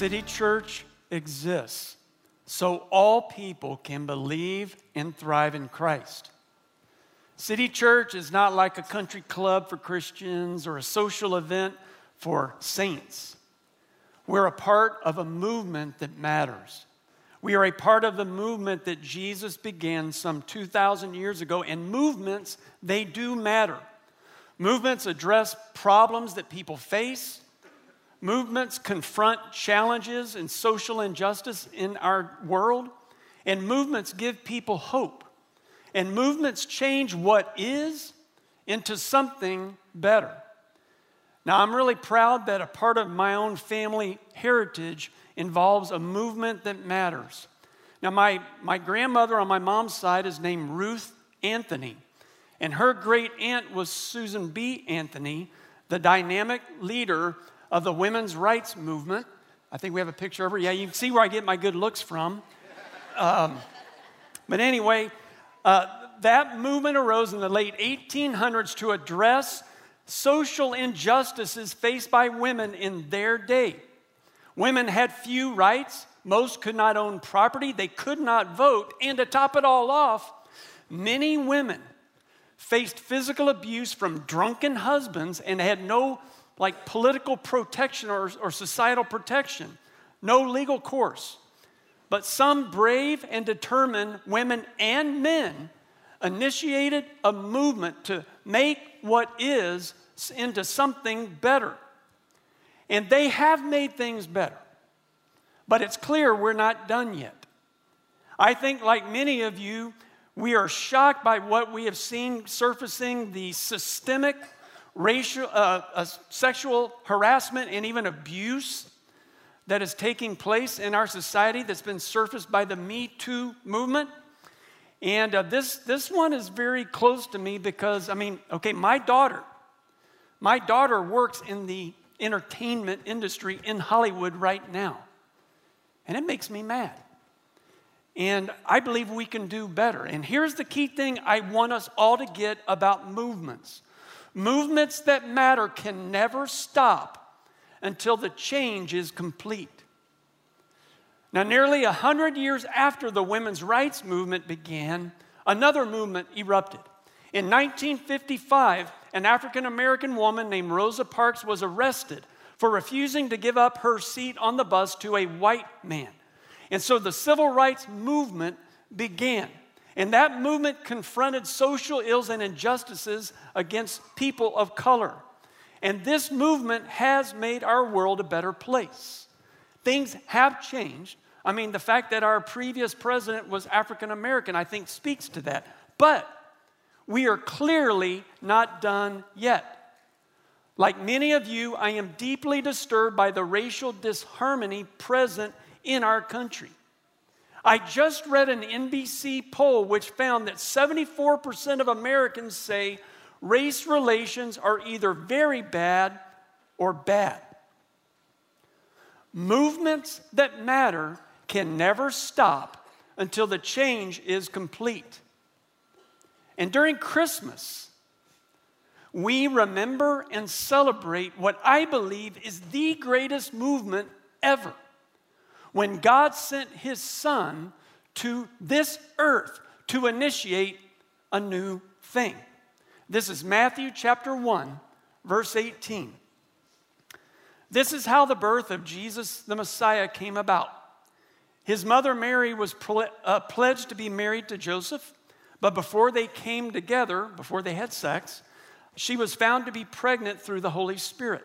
City Church exists so all people can believe and thrive in Christ. City Church is not like a country club for Christians or a social event for saints. We're a part of a movement that matters. We are a part of the movement that Jesus began some 2,000 years ago, and movements, they do matter. Movements address problems that people face. Movements confront challenges and social injustice in our world. And movements give people hope. And movements change what is into something better. Now, I'm really proud that a part of my own family heritage involves a movement that matters. Now, my, my grandmother on my mom's side is named Ruth Anthony. And her great aunt was Susan B. Anthony, the dynamic leader of the women's rights movement. I think we have a picture of her. Yeah, you can see where I get my good looks from. Um, but anyway, uh, that movement arose in the late 1800s to address social injustices faced by women in their day. Women had few rights, most could not own property, they could not vote, and to top it all off, many women faced physical abuse from drunken husbands and had no like political protection or, or societal protection, no legal course. But some brave and determined women and men initiated a movement to make what is into something better. And they have made things better. But it's clear we're not done yet. I think, like many of you, we are shocked by what we have seen surfacing the systemic racial, uh, uh, sexual harassment and even abuse that is taking place in our society that's been surfaced by the Me Too movement. And uh, this, this one is very close to me because, I mean, okay, my daughter, my daughter works in the entertainment industry in Hollywood right now. And it makes me mad. And I believe we can do better. And here's the key thing I want us all to get about movements movements that matter can never stop until the change is complete. Now, nearly a hundred years after the women's rights movement began, another movement erupted. In 1955, an African American woman named Rosa Parks was arrested for refusing to give up her seat on the bus to a white man. And so the civil rights movement began. And that movement confronted social ills and injustices against people of color. And this movement has made our world a better place. Things have changed. I mean, the fact that our previous president was African American, I think, speaks to that. But we are clearly not done yet. Like many of you, I am deeply disturbed by the racial disharmony present in our country. I just read an NBC poll which found that 74% of Americans say race relations are either very bad or bad. Movements that matter can never stop until the change is complete. And during Christmas, we remember and celebrate what I believe is the greatest movement ever when God sent his son to this earth to initiate a new thing. This is Matthew chapter 1, verse 18. This is how the birth of Jesus the Messiah came about. His mother Mary was uh, pledged to be married to Joseph, but before they came together, before they had sex, she was found to be pregnant through the Holy Spirit.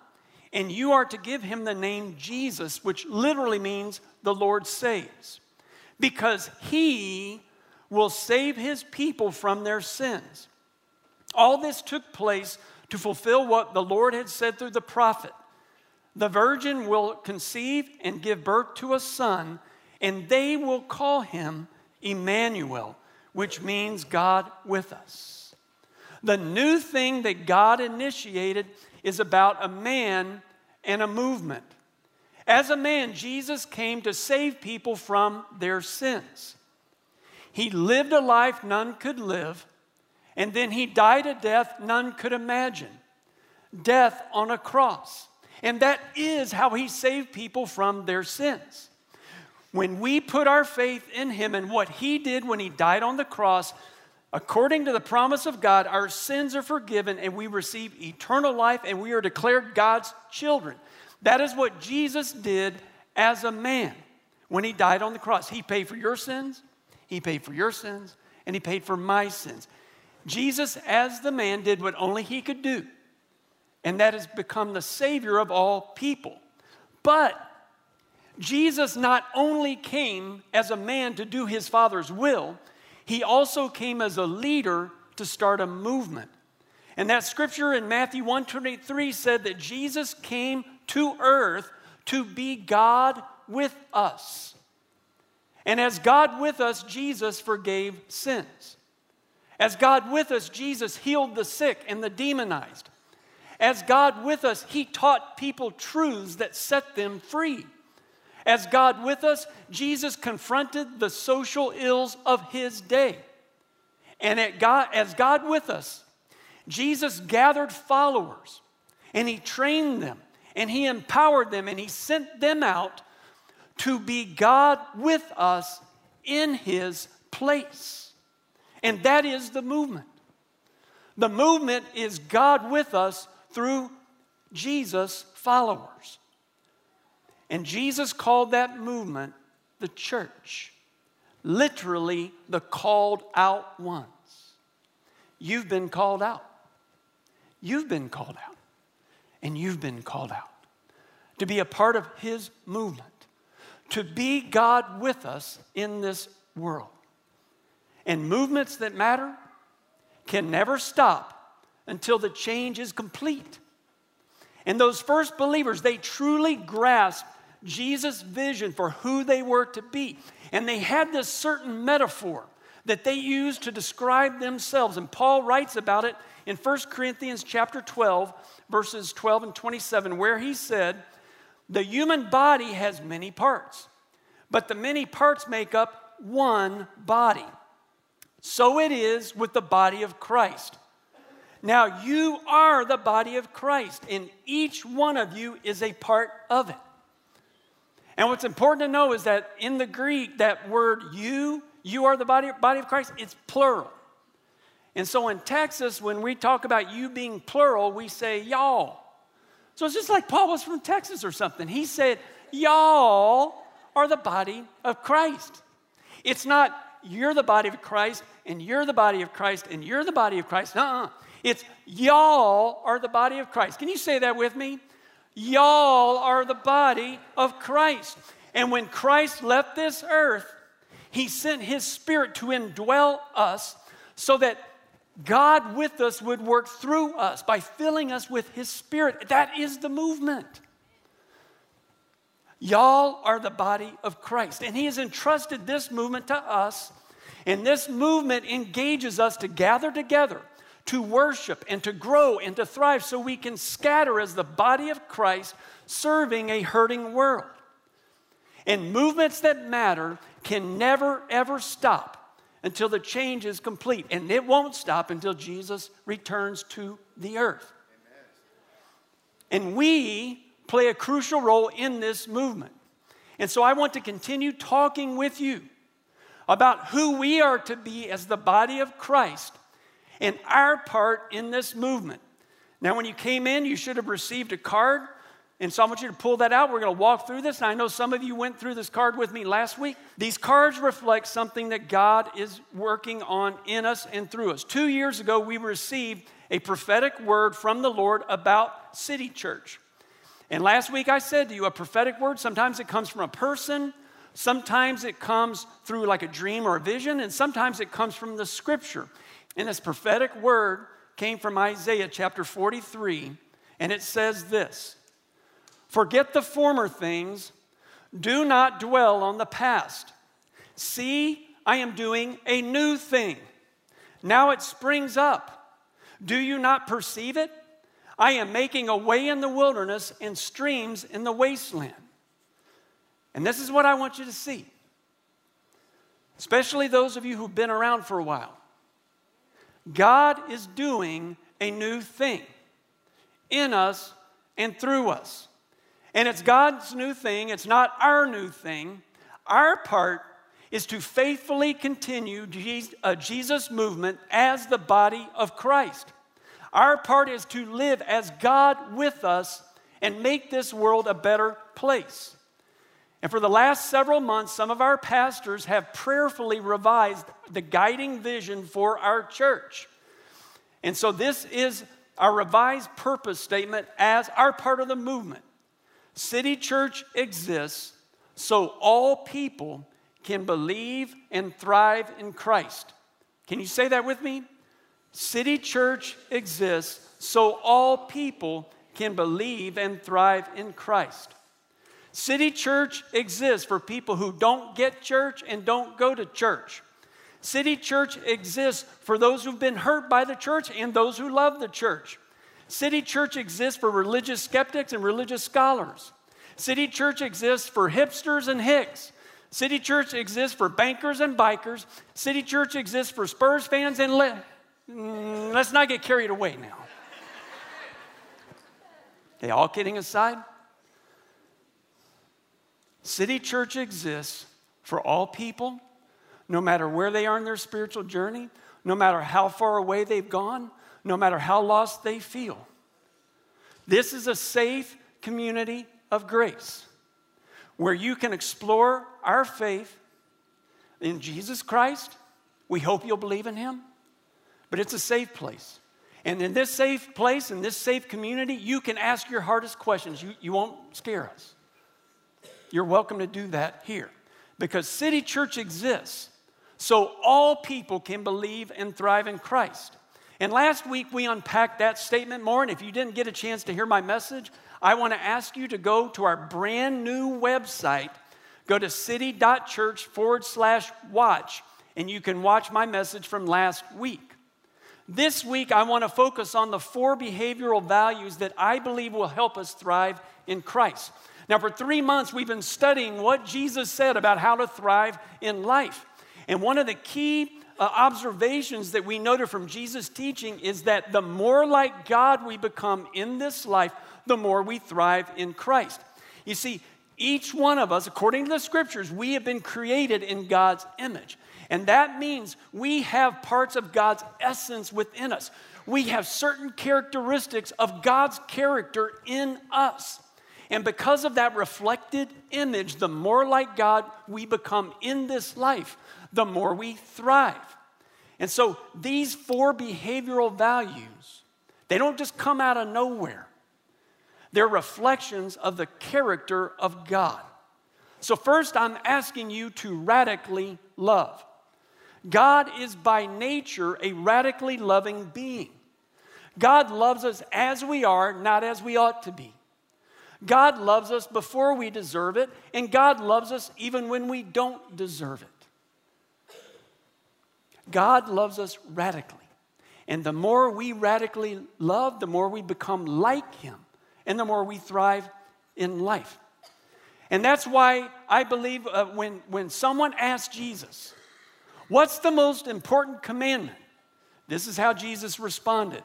and you are to give him the name Jesus, which literally means the Lord saves, because he will save his people from their sins. All this took place to fulfill what the Lord had said through the prophet the virgin will conceive and give birth to a son, and they will call him Emmanuel, which means God with us. The new thing that God initiated is about a man and a movement. As a man, Jesus came to save people from their sins. He lived a life none could live, and then he died a death none could imagine death on a cross. And that is how he saved people from their sins. When we put our faith in him and what he did when he died on the cross, according to the promise of God, our sins are forgiven and we receive eternal life and we are declared God's children. That is what Jesus did as a man when he died on the cross. He paid for your sins, he paid for your sins, and he paid for my sins. Jesus, as the man, did what only he could do and that has become the Savior of all people. But Jesus not only came as a man to do his Father's will, he also came as a leader to start a movement. And that scripture in Matthew 123 said that Jesus came to earth to be God with us. And as God with us, Jesus forgave sins. As God with us, Jesus healed the sick and the demonized. As God with us, He taught people truths that set them free. As God with us, Jesus confronted the social ills of His day. And God, as God with us, Jesus gathered followers and He trained them and He empowered them and He sent them out to be God with us in His place. And that is the movement. The movement is God with us through Jesus' followers. And Jesus called that movement the church, literally, the called out ones. You've been called out. You've been called out. And you've been called out to be a part of His movement, to be God with us in this world. And movements that matter can never stop until the change is complete. And those first believers, they truly grasped Jesus' vision for who they were to be. And they had this certain metaphor that they used to describe themselves. And Paul writes about it in 1 Corinthians chapter 12, verses 12 and 27, where he said, The human body has many parts, but the many parts make up one body. So it is with the body of Christ. Now, you are the body of Christ, and each one of you is a part of it. And what's important to know is that in the Greek, that word you, you are the body, body of Christ, it's plural. And so in Texas, when we talk about you being plural, we say y'all. So it's just like Paul was from Texas or something. He said, y'all are the body of Christ. It's not you're the body of Christ and you're the body of Christ and you're the body of Christ. Uh-uh. It's y'all are the body of Christ. Can you say that with me? Y'all are the body of Christ. And when Christ left this earth, he sent his spirit to indwell us so that God with us would work through us by filling us with his spirit. That is the movement. Y'all are the body of Christ. And he has entrusted this movement to us. And this movement engages us to gather together to worship and to grow and to thrive so we can scatter as the body of Christ serving a hurting world. And movements that matter can never, ever stop until the change is complete. And it won't stop until Jesus returns to the earth. Amen. And we play a crucial role in this movement. And so I want to continue talking with you about who we are to be as the body of Christ and our part in this movement. Now, when you came in, you should have received a card. And so I want you to pull that out. We're going to walk through this. And I know some of you went through this card with me last week. These cards reflect something that God is working on in us and through us. Two years ago, we received a prophetic word from the Lord about City Church. And last week I said to you, a prophetic word, sometimes it comes from a person, sometimes it comes through like a dream or a vision, and sometimes it comes from the scripture. And this prophetic word came from Isaiah chapter 43, and it says this Forget the former things, do not dwell on the past. See, I am doing a new thing. Now it springs up. Do you not perceive it? I am making a way in the wilderness and streams in the wasteland. And this is what I want you to see, especially those of you who've been around for a while. God is doing a new thing in us and through us. And it's God's new thing, it's not our new thing. Our part is to faithfully continue a uh, Jesus movement as the body of Christ. Our part is to live as God with us and make this world a better place. And for the last several months, some of our pastors have prayerfully revised the guiding vision for our church. And so this is our revised purpose statement as our part of the movement. City Church exists so all people can believe and thrive in Christ. Can you say that with me? City Church exists so all people can believe and thrive in Christ. City Church exists for people who don't get church and don't go to church. City Church exists for those who've been hurt by the church and those who love the church. City Church exists for religious skeptics and religious scholars. City Church exists for hipsters and hicks. City Church exists for bankers and bikers. City Church exists for Spurs fans and le- mm, let's not get carried away now. okay, all kidding aside, City Church exists for all people, no matter where they are in their spiritual journey, no matter how far away they've gone, no matter how lost they feel. This is a safe community of grace where you can explore our faith in Jesus Christ. We hope you'll believe in Him, but it's a safe place. And in this safe place, in this safe community, you can ask your hardest questions. You, you won't scare us. You're welcome to do that here because City Church exists so all people can believe and thrive in Christ. And last week we unpacked that statement more. And if you didn't get a chance to hear my message, I want to ask you to go to our brand new website. Go to city.church forward slash watch, and you can watch my message from last week. This week, I want to focus on the four behavioral values that I believe will help us thrive in Christ. Now, for three months, we've been studying what Jesus said about how to thrive in life. And one of the key uh, observations that we noted from Jesus' teaching is that the more like God we become in this life, the more we thrive in Christ. You see, each one of us, according to the scriptures, we have been created in God's image. And that means we have parts of God's essence within us. We have certain characteristics of God's character in us. And because of that reflected image, the more like God we become in this life, the more we thrive. And so these four behavioral values, they don't just come out of nowhere. They're reflections of the character of God. So, first, I'm asking you to radically love. God is by nature a radically loving being. God loves us as we are, not as we ought to be. God loves us before we deserve it, and God loves us even when we don't deserve it. God loves us radically. And the more we radically love, the more we become like Him, and the more we thrive in life. And that's why I believe uh, when, when someone asked Jesus, What's the most important commandment? This is how Jesus responded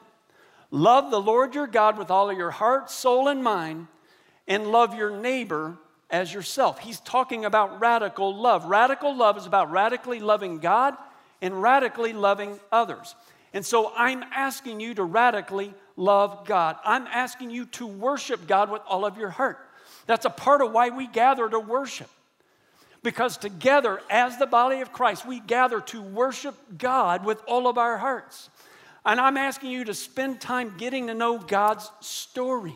Love the Lord your God with all of your heart, soul, and mind, and love your neighbor as yourself. He's talking about radical love. Radical love is about radically loving God and radically loving others. And so I'm asking you to radically love God. I'm asking you to worship God with all of your heart. That's a part of why we gather to worship. Because together, as the body of Christ, we gather to worship God with all of our hearts. And I'm asking you to spend time getting to know God's story.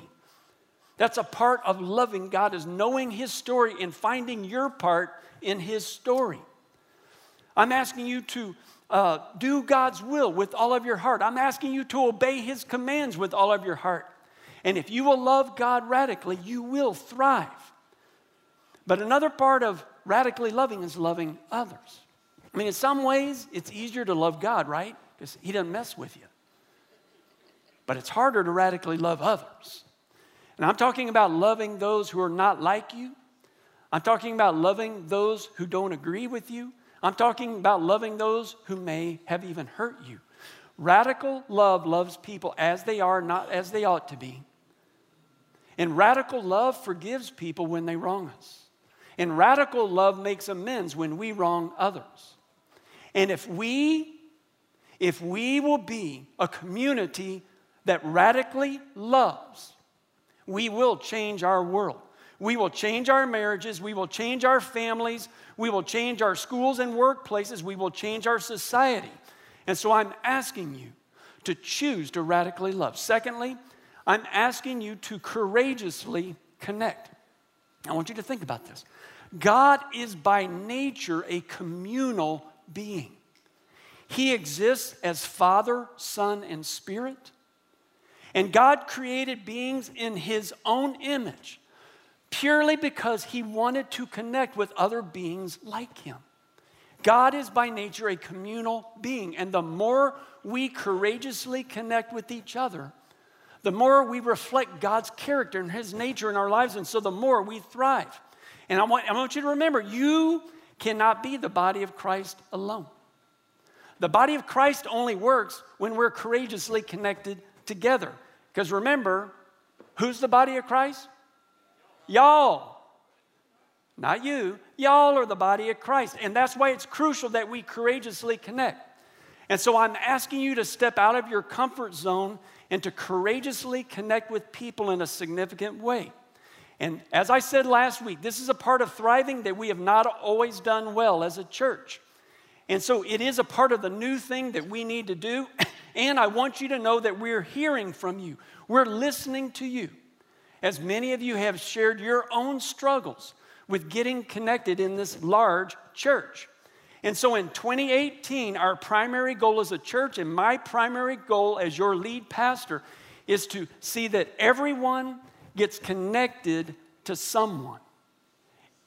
That's a part of loving God is knowing his story and finding your part in his story. I'm asking you to uh, do God's will with all of your heart. I'm asking you to obey his commands with all of your heart. And if you will love God radically, you will thrive. But another part of radically loving is loving others. I mean, in some ways, it's easier to love God, right? Because He doesn't mess with you. But it's harder to radically love others. And I'm talking about loving those who are not like you. I'm talking about loving those who don't agree with you. I'm talking about loving those who may have even hurt you. Radical love loves people as they are, not as they ought to be. And radical love forgives people when they wrong us. And radical love makes amends when we wrong others. And if we if we will be a community that radically loves, we will change our world. We will change our marriages, we will change our families, we will change our schools and workplaces, we will change our society. And so I'm asking you to choose to radically love. Secondly, I'm asking you to courageously connect. I want you to think about this. God is by nature a communal being. He exists as Father, Son, and Spirit. And God created beings in His own image purely because He wanted to connect with other beings like Him. God is by nature a communal being, and the more we courageously connect with each other, the more we reflect God's character and His nature in our lives, and so the more we thrive. And I want, I want you to remember you cannot be the body of Christ alone. The body of Christ only works when we're courageously connected together. Because remember, who's the body of Christ? Y'all. Not you. Y'all are the body of Christ. And that's why it's crucial that we courageously connect. And so I'm asking you to step out of your comfort zone and to courageously connect with people in a significant way. And as I said last week, this is a part of thriving that we have not always done well as a church. And so it is a part of the new thing that we need to do. And I want you to know that we're hearing from you, we're listening to you. As many of you have shared your own struggles with getting connected in this large church. And so in 2018, our primary goal as a church, and my primary goal as your lead pastor, is to see that everyone gets connected to someone.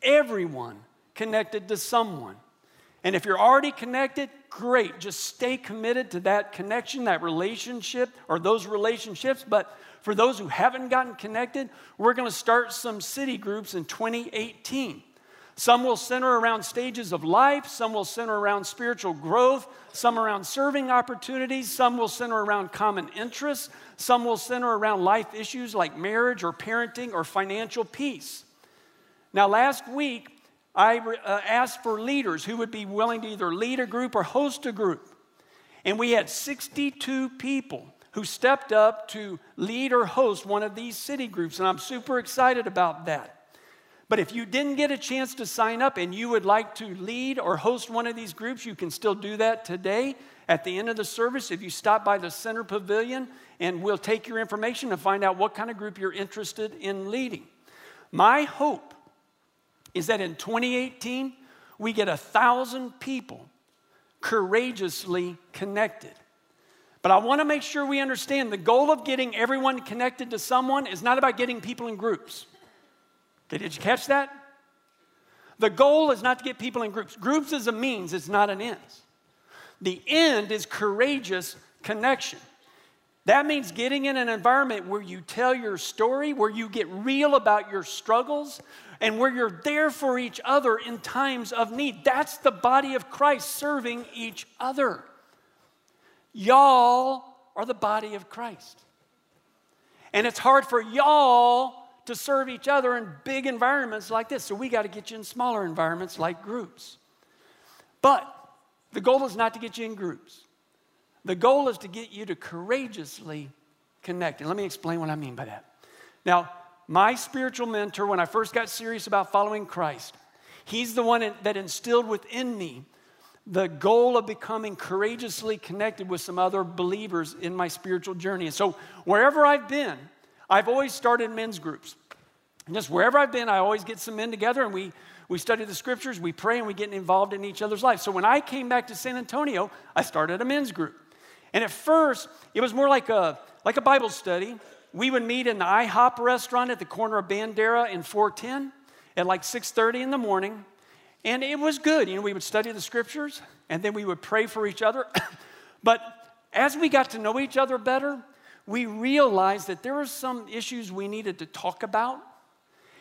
Everyone connected to someone. And if you're already connected, great. Just stay committed to that connection, that relationship, or those relationships. But for those who haven't gotten connected, we're going to start some city groups in 2018. Some will center around stages of life, some will center around spiritual growth, some around serving opportunities, some will center around common interests, some will center around life issues like marriage or parenting or financial peace. Now, last week, I uh, asked for leaders who would be willing to either lead a group or host a group. And we had 62 people who stepped up to lead or host one of these city groups. And I'm super excited about that. But if you didn't get a chance to sign up and you would like to lead or host one of these groups, you can still do that today at the end of the service. If you stop by the center pavilion, and we'll take your information and find out what kind of group you're interested in leading. My hope is that in 2018, we get a thousand people courageously connected. But I want to make sure we understand the goal of getting everyone connected to someone is not about getting people in groups. Okay, did you catch that? The goal is not to get people in groups. Groups is a means, it's not an end. The end is courageous connection. That means getting in an environment where you tell your story, where you get real about your struggles, and where you're there for each other in times of need. That's the body of Christ serving each other. Y'all are the body of Christ. And it's hard for y'all to serve each other in big environments like this. So we got to get you in smaller environments like groups. But the goal is not to get you in groups. The goal is to get you to courageously connect. And let me explain what I mean by that. Now, my spiritual mentor, when I first got serious about following Christ, he's the one that instilled within me the goal of becoming courageously connected with some other believers in my spiritual journey. And so, wherever I've been, I've always started men's groups. And just wherever I've been, I always get some men together and we, we study the scriptures, we pray, and we get involved in each other's lives. So, when I came back to San Antonio, I started a men's group. And at first, it was more like a, like a Bible study we would meet in the IHOP restaurant at the corner of Bandera and 410 at like 6:30 in the morning. And it was good. You know, we would study the scriptures and then we would pray for each other. but as we got to know each other better, we realized that there were some issues we needed to talk about.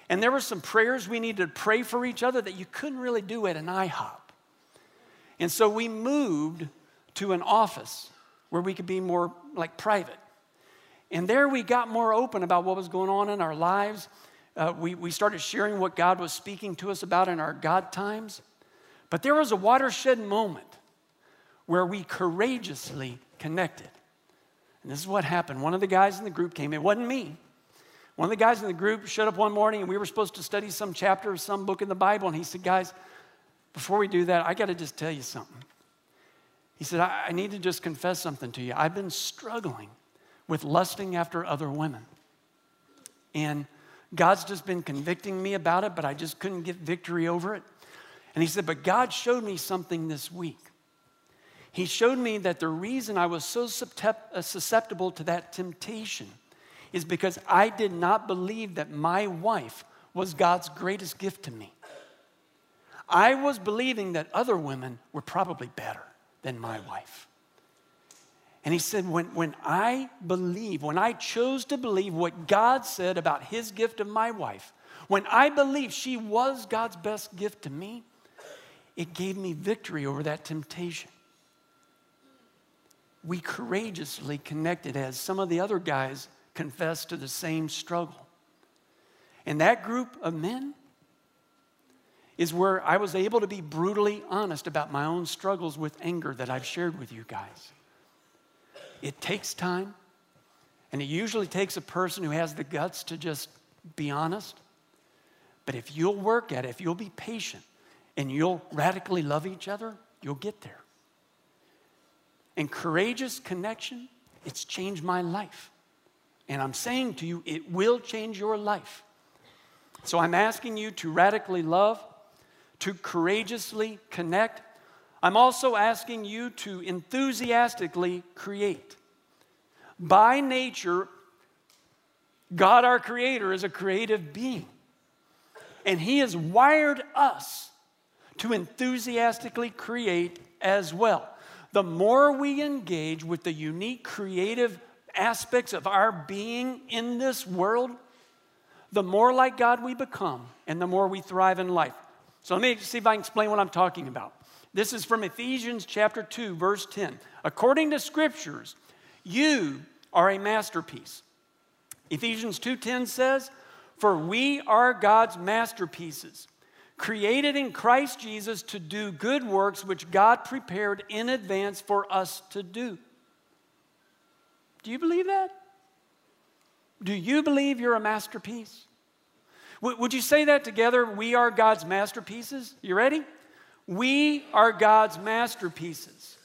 And there were some prayers we needed to pray for each other that you couldn't really do at an IHOP. And so we moved to an office where we could be more like private. And there we got more open about what was going on in our lives. Uh, we, we started sharing what God was speaking to us about in our God times. But there was a watershed moment where we courageously connected. And this is what happened. One of the guys in the group came, it wasn't me. One of the guys in the group showed up one morning and we were supposed to study some chapter of some book in the Bible. And he said, Guys, before we do that, I got to just tell you something. He said, I, I need to just confess something to you. I've been struggling with lusting after other women. And God's just been convicting me about it, but I just couldn't get victory over it. And he said, But God showed me something this week. He showed me that the reason I was so uh, susceptible to that temptation is because I did not believe that my wife was God's greatest gift to me. I was believing that other women were probably better than my wife. And he said, when, when I believe, when I chose to believe what God said about his gift of my wife, when I believed she was God's best gift to me, it gave me victory over that temptation. We courageously connected as some of the other guys confessed to the same struggle. And that group of men is where I was able to be brutally honest about my own struggles with anger that I've shared with you guys. It takes time, and it usually takes a person who has the guts to just be honest. But if you'll work at it, if you'll be patient, and you'll radically love each other, you'll get there. And courageous connection, it's changed my life. And I'm saying to you, it will change your life. So I'm asking you to radically love, to courageously connect. I'm also asking you to enthusiastically create. By nature, God, our Creator, is a creative being. And He has wired us to enthusiastically create as well. The more we engage with the unique creative aspects of our being in this world, the more like God we become and the more we thrive in life. So let me see if I can explain what I'm talking about. This is from Ephesians chapter 2 verse 10. According to scriptures, you are a masterpiece. Ephesians 2:10 says, "For we are God's masterpieces, created in Christ Jesus to do good works which God prepared in advance for us to do." Do you believe that? Do you believe you're a masterpiece? would you say that together? We are God's masterpieces. You ready? We are God's masterpieces.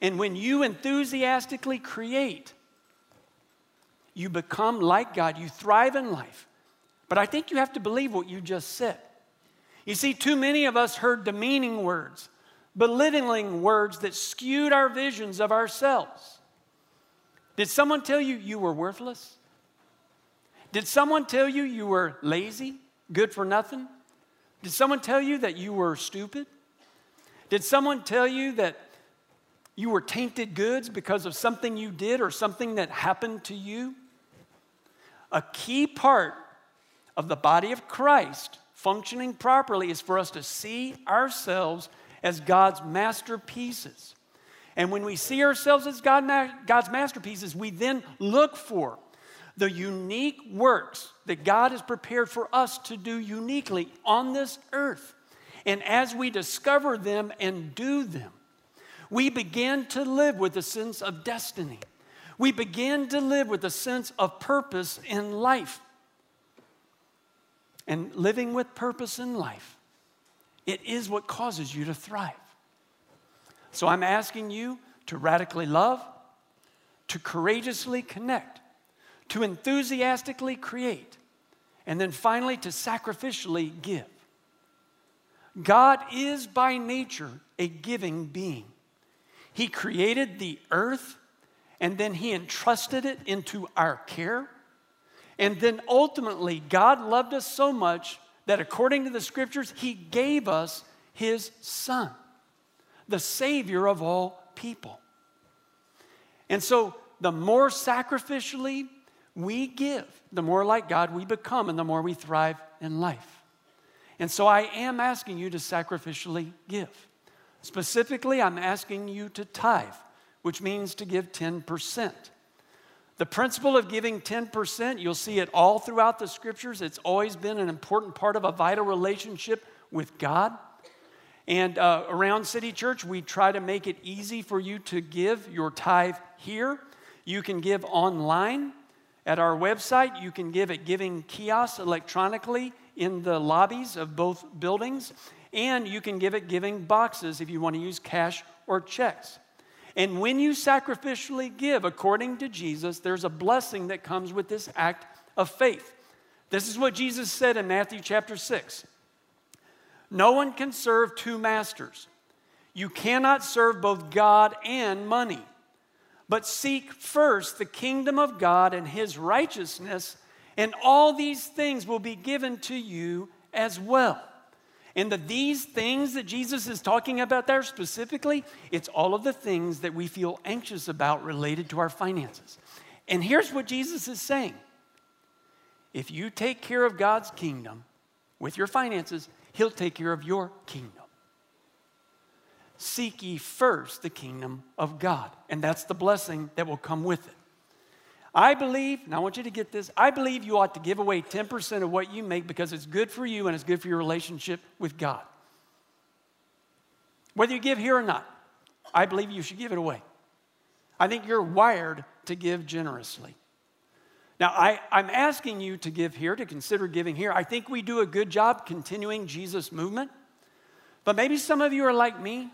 And when you enthusiastically create, you become like God. You thrive in life. But I think you have to believe what you just said. You see, too many of us heard demeaning words, belittling words that skewed our visions of ourselves. Did someone tell you you were worthless? Did someone tell you you were lazy, good for nothing? Did someone tell you that you were stupid? Did someone tell you that you were tainted goods because of something you did or something that happened to you? A key part of the body of Christ functioning properly is for us to see ourselves as God's masterpieces. And when we see ourselves as God, God's masterpieces, we then look for the unique works that God has prepared for us to do uniquely on this earth. And as we discover them and do them, we begin to live with a sense of destiny. We begin to live with a sense of purpose in life. And living with purpose in life, it is what causes you to thrive. So I'm asking you to radically love, to courageously connect, to enthusiastically create, and then finally to sacrificially give. God is by nature a giving being. He created the earth and then He entrusted it into our care And then ultimately, God loved us so much that according to the scriptures, He gave us His Son, the Savior of all people. And so, the more sacrificially we give, the more like God we become, and the more we thrive in life. And so, I am asking you to sacrificially give. Specifically, I'm asking you to tithe, which means to give 10%. The principle of giving 10%, you'll see it all throughout the scriptures. It's always been an important part of a vital relationship with God. And uh, around City Church, we try to make it easy for you to give your tithe here. You can give online at our website. You can give at giving kiosks electronically in the lobbies of both buildings. And you can give at giving boxes if you want to use cash or checks. And when you sacrificially give according to Jesus, there's a blessing that comes with this act of faith. This is what Jesus said in Matthew chapter 6. No one can serve two masters. You cannot serve both God and money. But seek first the kingdom of God and his righteousness, and all these things will be given to you as well. And the these things that Jesus is talking about there specifically, it's all of the things that we feel anxious about related to our finances. And here's what Jesus is saying if you take care of God's kingdom with your finances, He'll take care of your kingdom. Seek ye first the kingdom of God, and that's the blessing that will come with it. I believe, and I want you to get this, I believe you ought to give away 10% of what you make because it's good for you and it's good for your relationship with God. Whether you give here or not, I believe you should give it away. I think you're wired to give generously. Now, I, am asking you to give here, to consider giving here. I think we do a good job continuing Jesus' movement. But maybe some of you are like me,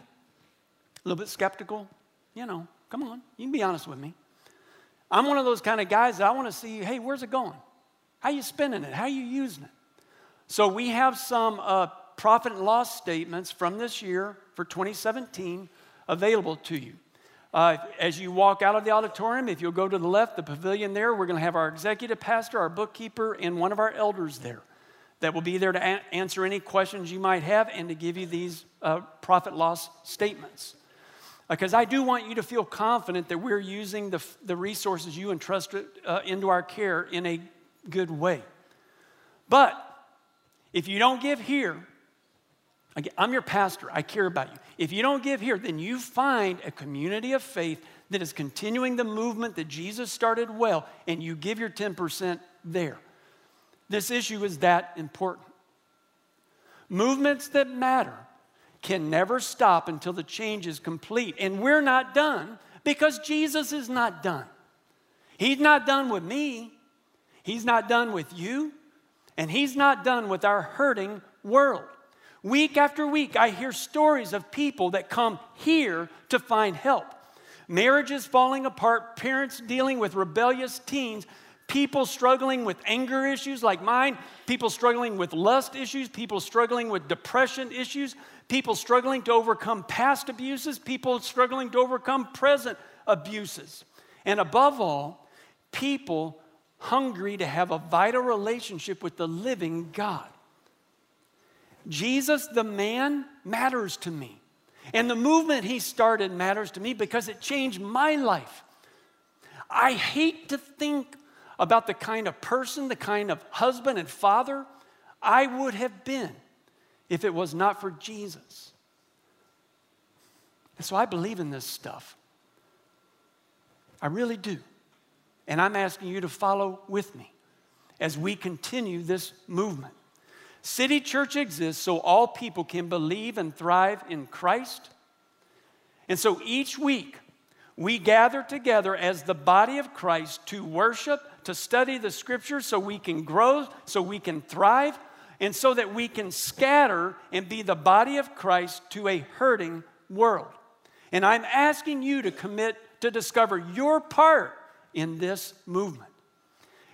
a little bit skeptical. You know, come on, you can be honest with me. I'm one of those kind of guys that I want to see, hey, where's it going? How you spending it? How you using it? So we have some uh, profit and loss statements from this year for 2017 available to you. Uh, as you walk out of the auditorium, if you'll go to the left, the pavilion there, we're going to have our executive pastor, our bookkeeper, and one of our elders there that will be there to a- answer any questions you might have and to give you these uh, profit loss statements because I do want you to feel confident that we're using the, the resources you entrusted uh, into our care in a good way. But if you don't give here, I'm your pastor, I care about you. If you don't give here, then you find a community of faith that is continuing the movement that Jesus started well, and you give your 10% there. This issue is that important. Movements that matter can never stop until the change is complete. And we're not done because Jesus is not done. He's not done with me, He's not done with you, and He's not done with our hurting world. Week after week, I hear stories of people that come here to find help. Marriages falling apart, parents dealing with rebellious teens, people struggling with anger issues like mine, people struggling with lust issues, people struggling with depression issues, people struggling to overcome past abuses, people struggling to overcome present abuses. And above all, people hungry to have a vital relationship with the living God. Jesus, the man, matters to me. And the movement he started matters to me because it changed my life. I hate to think about the kind of person, the kind of husband and father I would have been if it was not for Jesus. And so I believe in this stuff. I really do. And I'm asking you to follow with me as we continue this movement. City Church exists so all people can believe and thrive in Christ. And so each week, we gather together as the body of Christ to worship, to study the scriptures so we can grow, so we can thrive, and so that we can scatter and be the body of Christ to a hurting world. And I'm asking you to commit to discover your part in this movement.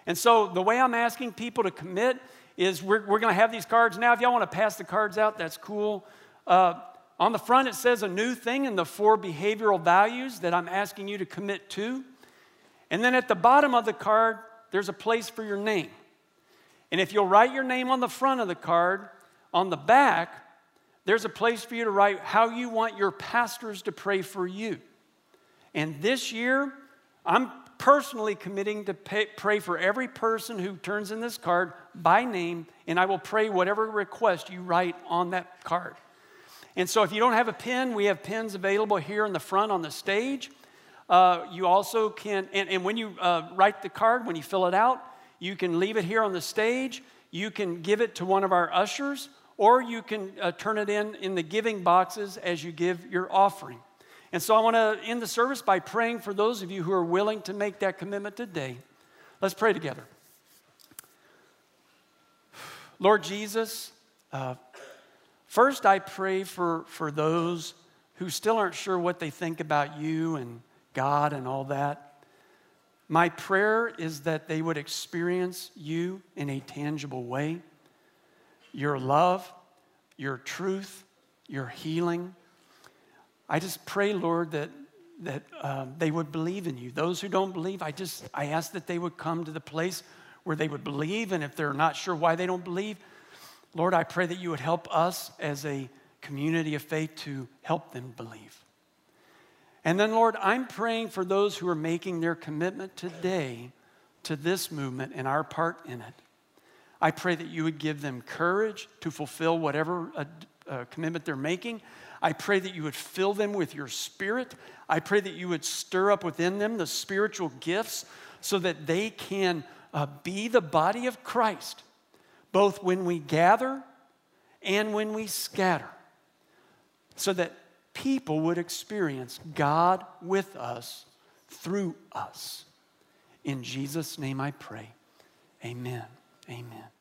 And so the way I'm asking people to commit is we're, we're going to have these cards now. If y'all want to pass the cards out, that's cool. Uh, on the front, it says a new thing and the four behavioral values that I'm asking you to commit to. And then at the bottom of the card, there's a place for your name. And if you'll write your name on the front of the card, on the back, there's a place for you to write how you want your pastors to pray for you. And this year, I'm personally committing to pay, pray for every person who turns in this card by name, and I will pray whatever request you write on that card. And so, if you don't have a pen, we have pens available here in the front on the stage. Uh, you also can, and, and when you uh, write the card, when you fill it out, you can leave it here on the stage. You can give it to one of our ushers, or you can uh, turn it in in the giving boxes as you give your offering. And so I want to end the service by praying for those of you who are willing to make that commitment today. Let's pray together. Lord Jesus, uh, first I pray for, for those who still aren't sure what they think about you and God and all that. My prayer is that they would experience you in a tangible way your love, your truth, your healing I just pray, Lord, that, that um, they would believe in you. Those who don't believe, I just, I ask that they would come to the place where they would believe. And if they're not sure why they don't believe, Lord, I pray that you would help us as a community of faith to help them believe. And then, Lord, I'm praying for those who are making their commitment today to this movement and our part in it. I pray that you would give them courage to fulfill whatever uh, uh, commitment they're making. I pray that you would fill them with your spirit. I pray that you would stir up within them the spiritual gifts so that they can uh, be the body of Christ, both when we gather and when we scatter, so that people would experience God with us through us. In Jesus' name I pray. Amen. Amen.